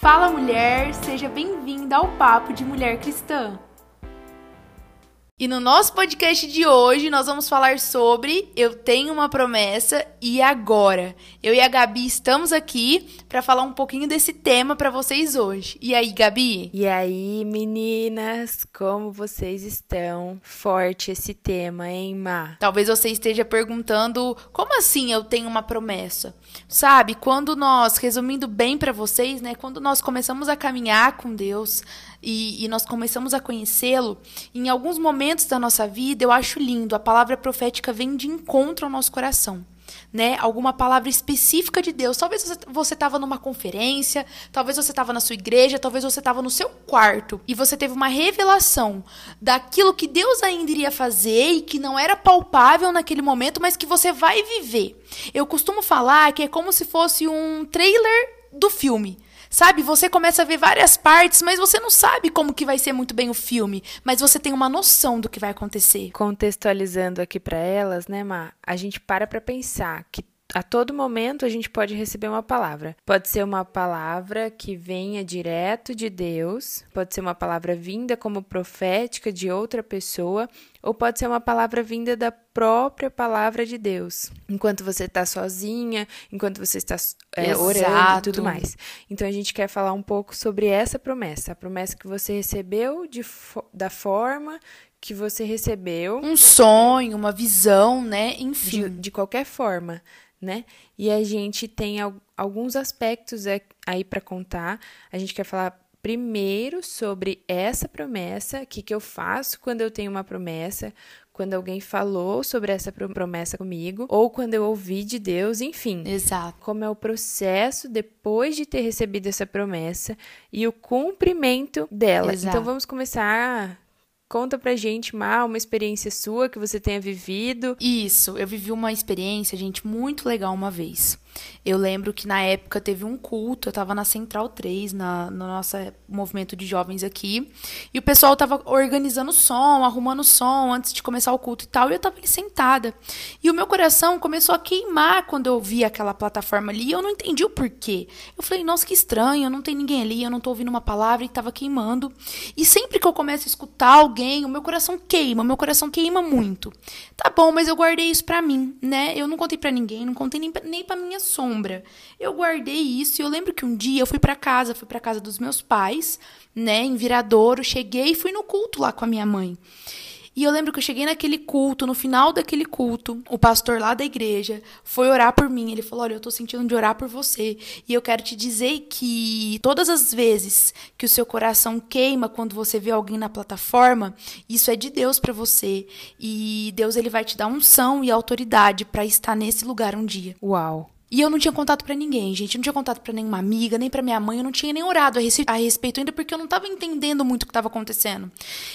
Fala mulher, seja bem-vinda ao Papo de Mulher Cristã. E no nosso podcast de hoje nós vamos falar sobre Eu tenho uma promessa e agora. Eu e a Gabi estamos aqui para falar um pouquinho desse tema para vocês hoje. E aí, Gabi? E aí, meninas, como vocês estão? Forte esse tema, hein, Ma? Talvez você esteja perguntando, como assim eu tenho uma promessa? Sabe, quando nós, resumindo bem para vocês, né, quando nós começamos a caminhar com Deus, e, e, nós começamos a conhecê-lo, em alguns momentos da nossa vida, eu acho lindo, a palavra profética vem de encontro ao nosso coração. Né, alguma palavra específica de Deus. Talvez você estava numa conferência, talvez você estava na sua igreja, talvez você estava no seu quarto e você teve uma revelação daquilo que Deus ainda iria fazer e que não era palpável naquele momento, mas que você vai viver. Eu costumo falar que é como se fosse um trailer do filme. Sabe, você começa a ver várias partes, mas você não sabe como que vai ser muito bem o filme, mas você tem uma noção do que vai acontecer. Contextualizando aqui para elas, né, Ma? A gente para para pensar que a todo momento a gente pode receber uma palavra. Pode ser uma palavra que venha direto de Deus, pode ser uma palavra vinda como profética de outra pessoa, ou pode ser uma palavra vinda da própria palavra de Deus. Enquanto você está sozinha, enquanto você está é, orando e tudo mais. Então a gente quer falar um pouco sobre essa promessa, a promessa que você recebeu de, da forma que você recebeu. Um sonho, uma visão, né? Enfim. De, de qualquer forma né? E a gente tem alguns aspectos aí para contar. A gente quer falar primeiro sobre essa promessa, o que, que eu faço quando eu tenho uma promessa, quando alguém falou sobre essa promessa comigo, ou quando eu ouvi de Deus, enfim. Exato. Como é o processo depois de ter recebido essa promessa e o cumprimento dela. Exato. Então vamos começar Conta pra gente, Mal, uma experiência sua que você tenha vivido. Isso, eu vivi uma experiência, gente, muito legal uma vez. Eu lembro que na época teve um culto, eu tava na Central 3, na, no nosso movimento de jovens aqui, e o pessoal tava organizando som, arrumando som antes de começar o culto e tal, e eu tava ali sentada. E o meu coração começou a queimar quando eu vi aquela plataforma ali, e eu não entendi o porquê. Eu falei, nossa, que estranho, não tem ninguém ali, eu não tô ouvindo uma palavra e tava queimando. E sempre que eu começo a escutar alguém, o meu coração queima, o meu coração queima muito. Tá bom, mas eu guardei isso pra mim, né? Eu não contei pra ninguém, não contei nem pra, nem pra minha sombra. Eu guardei isso e eu lembro que um dia eu fui para casa, fui para casa dos meus pais, né, em Viradouro, cheguei e fui no culto lá com a minha mãe. E eu lembro que eu cheguei naquele culto, no final daquele culto, o pastor lá da igreja foi orar por mim. Ele falou: Olha, eu tô sentindo de orar por você. E eu quero te dizer que todas as vezes que o seu coração queima quando você vê alguém na plataforma, isso é de Deus para você. E Deus ele vai te dar unção e autoridade para estar nesse lugar um dia. Uau! E eu não tinha contato para ninguém, gente. Eu não tinha contato para nenhuma amiga, nem para minha mãe. Eu não tinha nem orado a, respeito ainda porque eu não tava entendendo muito o que tava acontecendo.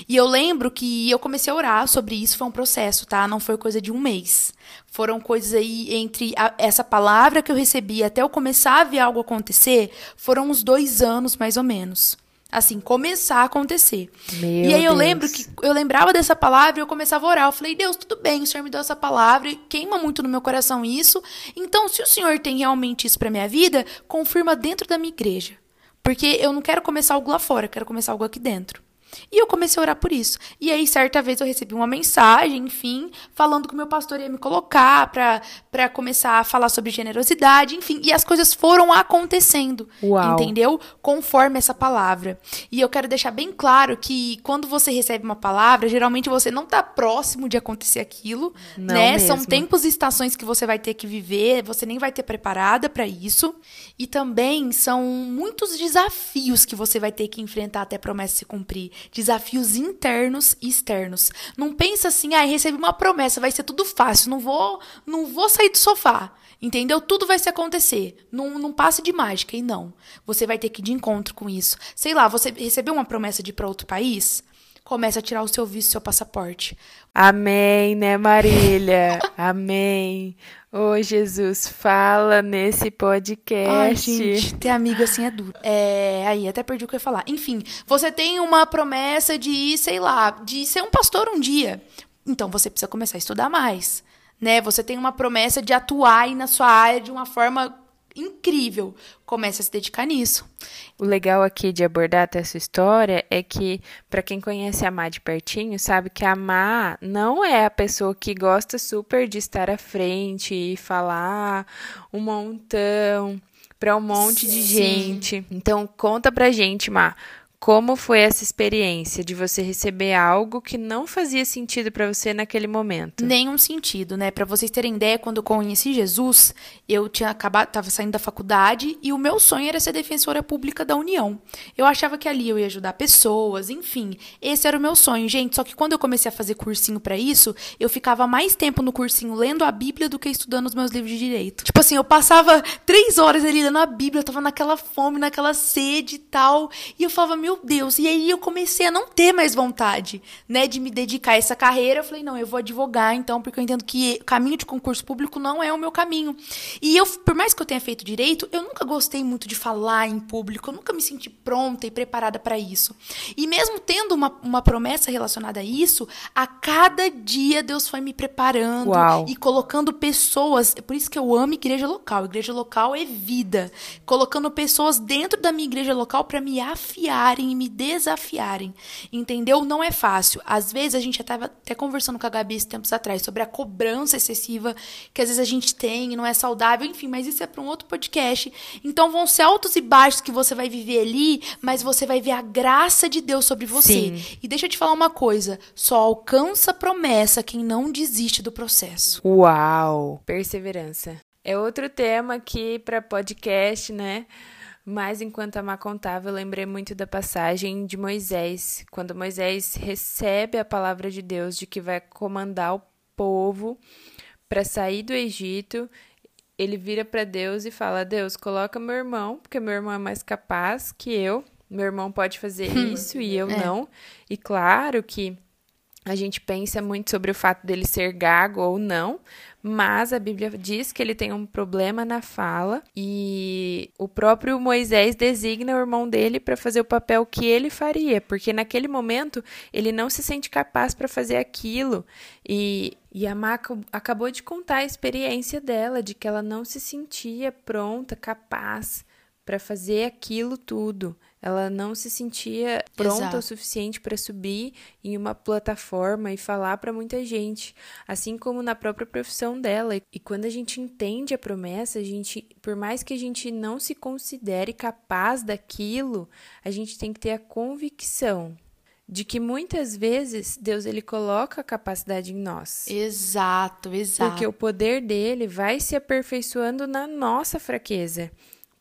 E eu lembro que eu comecei a orar sobre isso. Foi um processo, tá? Não foi coisa de um mês. Foram coisas aí entre a, essa palavra que eu recebi até eu começar a ver algo acontecer. Foram uns dois anos, mais ou menos assim, começar a acontecer. Meu e aí eu Deus. lembro que eu lembrava dessa palavra e eu começava a orar. Eu falei, Deus, tudo bem, o Senhor me deu essa palavra e queima muito no meu coração isso. Então, se o Senhor tem realmente isso para minha vida, confirma dentro da minha igreja. Porque eu não quero começar algo lá fora, eu quero começar algo aqui dentro. E eu comecei a orar por isso. E aí, certa vez, eu recebi uma mensagem, enfim, falando que o meu pastor ia me colocar para começar a falar sobre generosidade, enfim. E as coisas foram acontecendo, Uau. entendeu? Conforme essa palavra. E eu quero deixar bem claro que quando você recebe uma palavra, geralmente você não está próximo de acontecer aquilo, não né? Mesmo. São tempos e estações que você vai ter que viver, você nem vai ter preparada para isso. E também são muitos desafios que você vai ter que enfrentar até a promessa se cumprir desafios internos e externos. Não pensa assim, ah, recebi uma promessa, vai ser tudo fácil, não vou, não vou sair do sofá. Entendeu? Tudo vai se acontecer. Não, não passe de mágica. E não. Você vai ter que ir de encontro com isso. Sei lá, você recebeu uma promessa de ir para outro país? Comece a tirar o seu visto, seu passaporte. Amém, né, Marília? Amém. Ô, oh, Jesus, fala nesse podcast. Ai, gente, ter amigo assim é duro. É, aí, até perdi o que eu ia falar. Enfim, você tem uma promessa de, sei lá, de ser um pastor um dia. Então, você precisa começar a estudar mais, né? Você tem uma promessa de atuar aí na sua área de uma forma incrível, comece a se dedicar nisso. O legal aqui de abordar essa história é que, para quem conhece a Má de pertinho, sabe que a Má não é a pessoa que gosta super de estar à frente e falar um montão para um monte Sim. de gente. Então, conta pra gente, Má, como foi essa experiência de você receber algo que não fazia sentido para você naquele momento? Nenhum sentido, né? Para vocês terem ideia, quando eu conheci Jesus, eu tinha acabado, estava saindo da faculdade e o meu sonho era ser defensora pública da União. Eu achava que ali eu ia ajudar pessoas, enfim, esse era o meu sonho, gente. Só que quando eu comecei a fazer cursinho para isso, eu ficava mais tempo no cursinho lendo a Bíblia do que estudando os meus livros de direito. Tipo assim, eu passava três horas ali lendo a Bíblia, eu tava naquela fome, naquela sede e tal, e eu falava, meu meu Deus. E aí eu comecei a não ter mais vontade, né, de me dedicar a essa carreira. Eu falei, não, eu vou advogar então, porque eu entendo que caminho de concurso público não é o meu caminho. E eu, por mais que eu tenha feito direito, eu nunca gostei muito de falar em público, eu nunca me senti pronta e preparada para isso. E mesmo tendo uma, uma promessa relacionada a isso, a cada dia Deus foi me preparando Uau. e colocando pessoas. É por isso que eu amo igreja local. Igreja local é vida. Colocando pessoas dentro da minha igreja local para me e me desafiarem. Entendeu? Não é fácil. Às vezes a gente estava até conversando com a Gabi esses tempos atrás sobre a cobrança excessiva que às vezes a gente tem e não é saudável, enfim, mas isso é para um outro podcast. Então vão ser altos e baixos que você vai viver ali, mas você vai ver a graça de Deus sobre você. Sim. E deixa eu te falar uma coisa: só alcança a promessa quem não desiste do processo. Uau! Perseverança. É outro tema aqui para podcast, né? Mas enquanto a Má contava, eu lembrei muito da passagem de Moisés, quando Moisés recebe a palavra de Deus de que vai comandar o povo para sair do Egito. Ele vira para Deus e fala: Deus, coloca meu irmão, porque meu irmão é mais capaz que eu. Meu irmão pode fazer isso e eu é. não. E claro que a gente pensa muito sobre o fato dele ser gago ou não, mas a Bíblia diz que ele tem um problema na fala e o próprio Moisés designa o irmão dele para fazer o papel que ele faria, porque naquele momento ele não se sente capaz para fazer aquilo e e a Maca acabou de contar a experiência dela, de que ela não se sentia pronta, capaz para fazer aquilo tudo. Ela não se sentia pronta Exato. o suficiente para subir em uma plataforma e falar para muita gente, assim como na própria profissão dela. E quando a gente entende a promessa, a gente, por mais que a gente não se considere capaz daquilo, a gente tem que ter a convicção de que muitas vezes Deus ele coloca a capacidade em nós. Exato, exato. Porque o poder dele vai se aperfeiçoando na nossa fraqueza.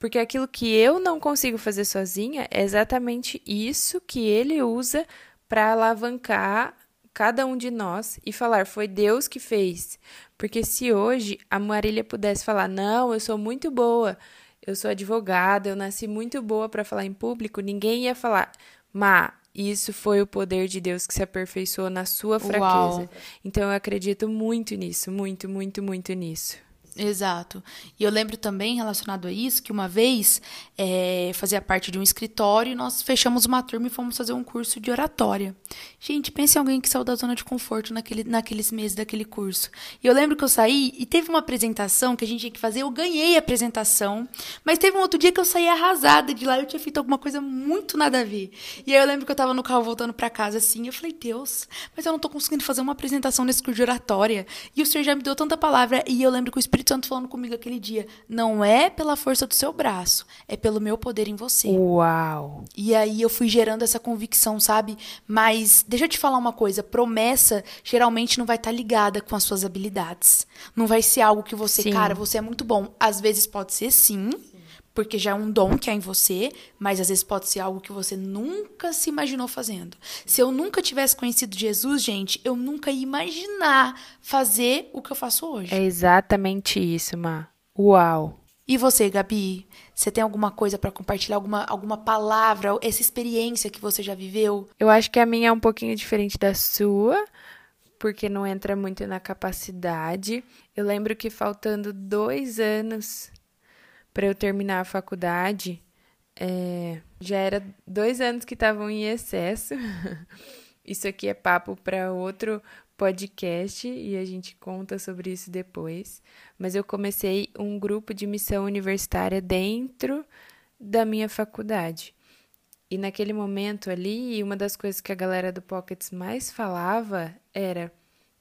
Porque aquilo que eu não consigo fazer sozinha é exatamente isso que ele usa para alavancar cada um de nós e falar: foi Deus que fez. Porque se hoje a Marília pudesse falar: não, eu sou muito boa, eu sou advogada, eu nasci muito boa para falar em público, ninguém ia falar: Má, isso foi o poder de Deus que se aperfeiçoou na sua fraqueza. Uau. Então eu acredito muito nisso, muito, muito, muito nisso. Exato. E eu lembro também, relacionado a isso, que uma vez é, fazia parte de um escritório e nós fechamos uma turma e fomos fazer um curso de oratória. Gente, pense em alguém que saiu da zona de conforto naquele, naqueles meses daquele curso. E eu lembro que eu saí e teve uma apresentação que a gente tinha que fazer, eu ganhei a apresentação, mas teve um outro dia que eu saí arrasada de lá, eu tinha feito alguma coisa muito nada a ver. E aí eu lembro que eu tava no carro voltando para casa assim, eu falei, Deus, mas eu não tô conseguindo fazer uma apresentação nesse curso de oratória. E o Senhor já me deu tanta palavra, e eu lembro que o Espírito Espírito Santo falando comigo aquele dia. Não é pela força do seu braço, é pelo meu poder em você. Uau! E aí eu fui gerando essa convicção, sabe? Mas deixa eu te falar uma coisa: promessa geralmente não vai estar tá ligada com as suas habilidades. Não vai ser algo que você, sim. cara, você é muito bom. Às vezes pode ser sim porque já é um dom que há em você, mas às vezes pode ser algo que você nunca se imaginou fazendo. Se eu nunca tivesse conhecido Jesus, gente, eu nunca ia imaginar fazer o que eu faço hoje. É exatamente isso, Ma. Uau. E você, Gabi? Você tem alguma coisa para compartilhar, alguma, alguma palavra, essa experiência que você já viveu? Eu acho que a minha é um pouquinho diferente da sua, porque não entra muito na capacidade. Eu lembro que faltando dois anos para eu terminar a faculdade, é, já era dois anos que estavam em excesso. Isso aqui é papo para outro podcast e a gente conta sobre isso depois. Mas eu comecei um grupo de missão universitária dentro da minha faculdade. E naquele momento ali, uma das coisas que a galera do Pockets mais falava era: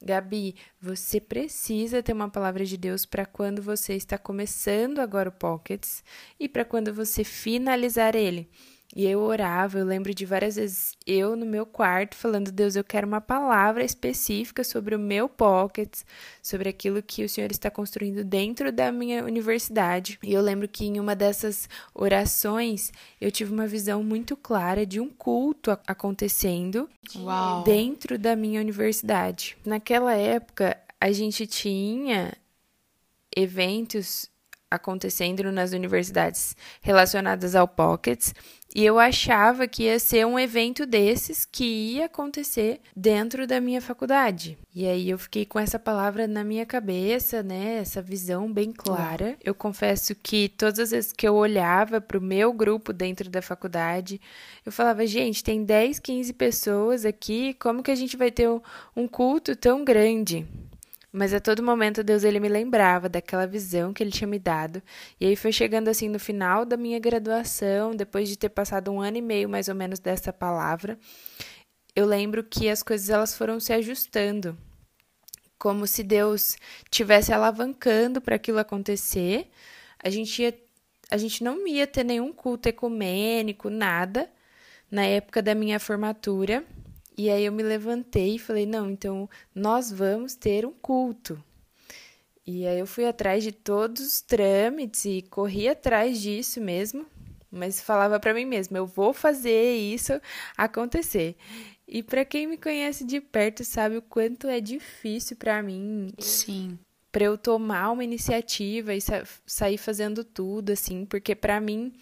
Gabi, você precisa ter uma palavra de Deus para quando você está começando agora o Pockets e para quando você finalizar ele. E eu orava, eu lembro de várias vezes eu no meu quarto falando: Deus, eu quero uma palavra específica sobre o meu pocket, sobre aquilo que o Senhor está construindo dentro da minha universidade. E eu lembro que em uma dessas orações eu tive uma visão muito clara de um culto acontecendo Uau. dentro da minha universidade. Naquela época, a gente tinha eventos acontecendo nas universidades relacionadas ao Pockets, e eu achava que ia ser um evento desses que ia acontecer dentro da minha faculdade. E aí eu fiquei com essa palavra na minha cabeça, né? Essa visão bem clara. Eu confesso que todas as vezes que eu olhava para o meu grupo dentro da faculdade, eu falava, gente, tem 10, 15 pessoas aqui, como que a gente vai ter um culto tão grande? Mas a todo momento Deus ele me lembrava daquela visão que ele tinha me dado. E aí foi chegando assim no final da minha graduação, depois de ter passado um ano e meio mais ou menos dessa palavra, eu lembro que as coisas elas foram se ajustando, como se Deus tivesse alavancando para aquilo acontecer. A gente ia, a gente não ia ter nenhum culto ecumênico, nada, na época da minha formatura. E aí eu me levantei e falei: não, então nós vamos ter um culto. E aí eu fui atrás de todos os trâmites e corri atrás disso mesmo, mas falava para mim mesma: eu vou fazer isso acontecer. E para quem me conhece de perto sabe o quanto é difícil para mim. Sim. Para eu tomar uma iniciativa e sa sair fazendo tudo assim, porque para mim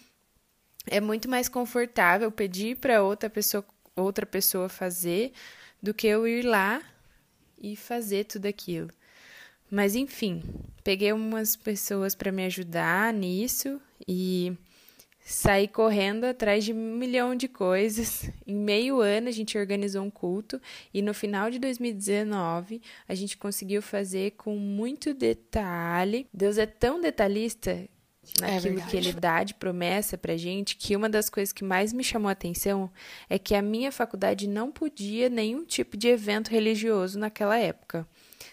é muito mais confortável pedir para outra pessoa outra pessoa fazer do que eu ir lá e fazer tudo aquilo. Mas enfim, peguei umas pessoas para me ajudar nisso e saí correndo atrás de um milhão de coisas. Em meio ano a gente organizou um culto e no final de 2019 a gente conseguiu fazer com muito detalhe. Deus é tão detalhista naquilo é que ele dá de promessa pra gente, que uma das coisas que mais me chamou a atenção é que a minha faculdade não podia nenhum tipo de evento religioso naquela época.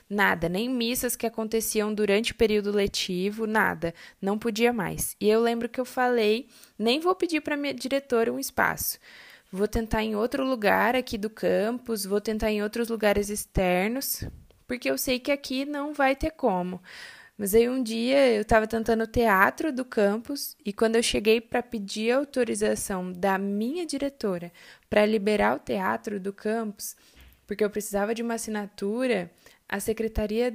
Nada, nem missas que aconteciam durante o período letivo, nada, não podia mais. E eu lembro que eu falei, nem vou pedir para minha diretora um espaço. Vou tentar em outro lugar aqui do campus, vou tentar em outros lugares externos, porque eu sei que aqui não vai ter como. Mas aí um dia eu estava tentando o teatro do campus e quando eu cheguei para pedir autorização da minha diretora para liberar o teatro do campus, porque eu precisava de uma assinatura, a secretaria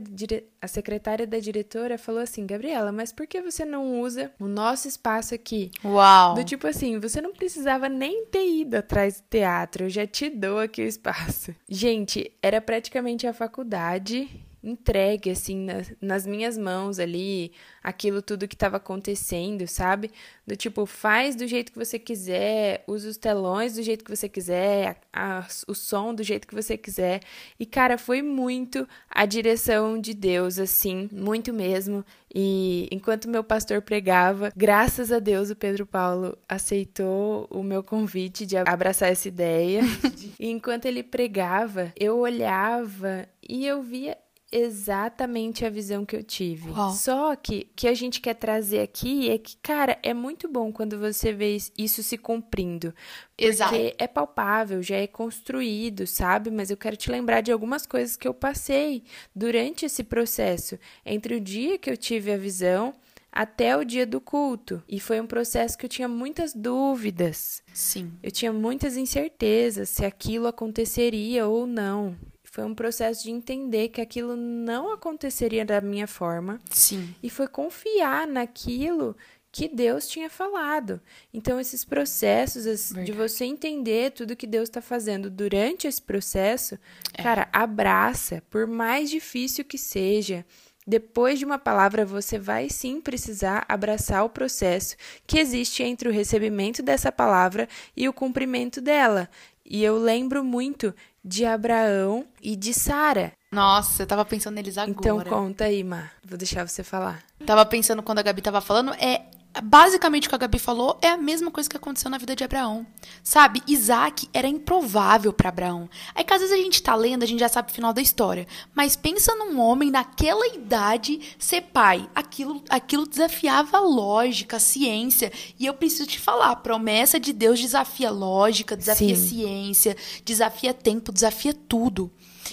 a secretária da diretora falou assim: "Gabriela, mas por que você não usa o nosso espaço aqui?" Uau. Do tipo assim, você não precisava nem ter ido atrás do teatro, eu já te dou aqui o espaço. Gente, era praticamente a faculdade entregue assim nas, nas minhas mãos ali aquilo tudo que estava acontecendo, sabe? Do tipo, faz do jeito que você quiser, usa os telões do jeito que você quiser, a, a, o som do jeito que você quiser. E cara, foi muito a direção de Deus assim, muito mesmo. E enquanto meu pastor pregava, graças a Deus o Pedro Paulo aceitou o meu convite de abraçar essa ideia. e enquanto ele pregava, eu olhava e eu via exatamente a visão que eu tive. Uau. Só que o que a gente quer trazer aqui é que, cara, é muito bom quando você vê isso se cumprindo. Porque Exato. é palpável, já é construído, sabe? Mas eu quero te lembrar de algumas coisas que eu passei durante esse processo, entre o dia que eu tive a visão até o dia do culto. E foi um processo que eu tinha muitas dúvidas. Sim. Eu tinha muitas incertezas se aquilo aconteceria ou não. Foi um processo de entender que aquilo não aconteceria da minha forma. Sim. E foi confiar naquilo que Deus tinha falado. Então, esses processos Verdade. de você entender tudo que Deus está fazendo durante esse processo, é. cara, abraça, por mais difícil que seja. Depois de uma palavra, você vai sim precisar abraçar o processo que existe entre o recebimento dessa palavra e o cumprimento dela. E eu lembro muito de Abraão e de Sara. Nossa, eu tava pensando neles agora. Então conta aí, Má. Vou deixar você falar. Tava pensando quando a Gabi tava falando, é basicamente o que a Gabi falou é a mesma coisa que aconteceu na vida de Abraão. Sabe? Isaac era improvável para Abraão. Aí que às vezes a gente tá lendo, a gente já sabe o final da história. Mas pensa num homem naquela idade ser pai. Aquilo, aquilo desafiava a lógica, a ciência. E eu preciso te falar, a promessa de Deus desafia lógica, desafia Sim. ciência, desafia tempo, desafia tudo.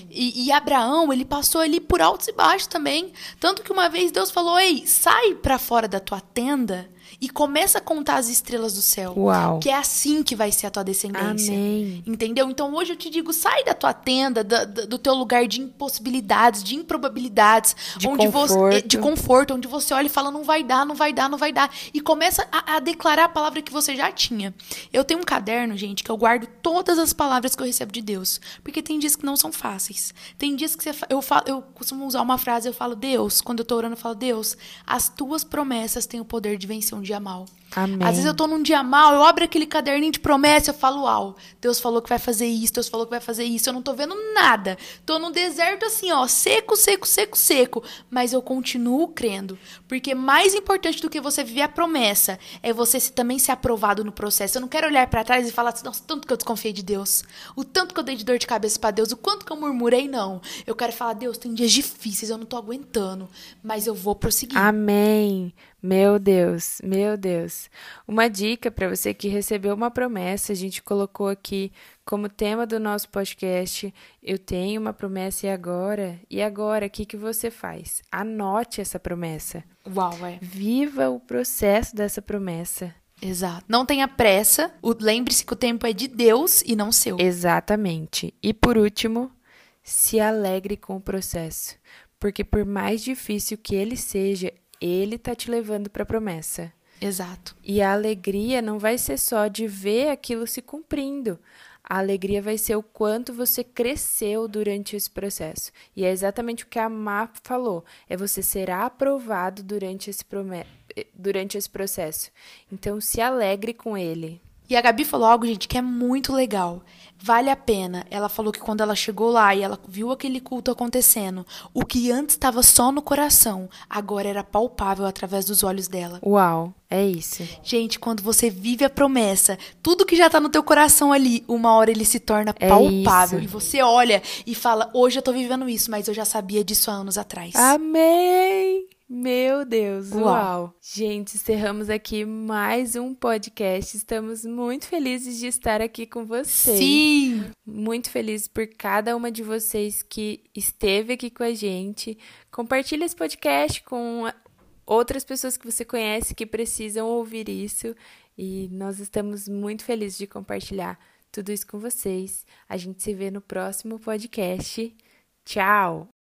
E, e, Abraão, ele passou ali por altos e baixos também. Tanto que uma vez Deus falou: Ei, sai para fora da tua tenda e começa a contar as estrelas do céu. Uau. Que é assim que vai ser a tua descendência. Amém. Entendeu? Então hoje eu te digo, sai da tua tenda, do, do teu lugar de impossibilidades, de improbabilidades, de onde conforto. você de conforto, onde você olha e fala não vai dar, não vai dar, não vai dar e começa a, a declarar a palavra que você já tinha. Eu tenho um caderno, gente, que eu guardo todas as palavras que eu recebo de Deus, porque tem dias que não são fáceis. Tem dias que você, eu falo, eu costumo usar uma frase, eu falo Deus, quando eu tô orando eu falo Deus, as tuas promessas têm o poder de vencer um dia mal. Amém. Às vezes eu tô num dia mal, eu abro aquele caderninho de promessa, eu falo, uau, Deus falou que vai fazer isso, Deus falou que vai fazer isso, eu não tô vendo nada. Tô num deserto assim, ó, seco, seco, seco, seco, mas eu continuo crendo, porque mais importante do que você viver a promessa é você se, também ser aprovado no processo. Eu não quero olhar para trás e falar assim, nossa, tanto que eu desconfiei de Deus, o tanto que eu dei de dor de cabeça para Deus, o quanto que eu murmurei, não. Eu quero falar, Deus, tem dias difíceis, eu não tô aguentando, mas eu vou prosseguir. Amém. Meu Deus, meu Deus. Uma dica para você que recebeu uma promessa, a gente colocou aqui como tema do nosso podcast. Eu tenho uma promessa e agora? E agora, o que, que você faz? Anote essa promessa. Uau, é. Viva o processo dessa promessa. Exato. Não tenha pressa. Lembre-se que o tempo é de Deus e não seu. Exatamente. E por último, se alegre com o processo. Porque por mais difícil que ele seja, ele tá te levando para a promessa. Exato. E a alegria não vai ser só de ver aquilo se cumprindo. A alegria vai ser o quanto você cresceu durante esse processo. E é exatamente o que a Má falou: é você será aprovado durante esse, durante esse processo. Então se alegre com ele. E a Gabi falou algo, gente, que é muito legal. Vale a pena. Ela falou que quando ela chegou lá e ela viu aquele culto acontecendo, o que antes estava só no coração, agora era palpável através dos olhos dela. Uau, é isso. Gente, quando você vive a promessa, tudo que já está no teu coração ali, uma hora ele se torna é palpável. Isso. E você olha e fala: hoje eu estou vivendo isso, mas eu já sabia disso há anos atrás. Amém! Meu Deus, uau. uau. Gente, encerramos aqui mais um podcast. Estamos muito felizes de estar aqui com vocês. Sim! Muito felizes por cada uma de vocês que esteve aqui com a gente. Compartilhe esse podcast com outras pessoas que você conhece que precisam ouvir isso. E nós estamos muito felizes de compartilhar tudo isso com vocês. A gente se vê no próximo podcast. Tchau!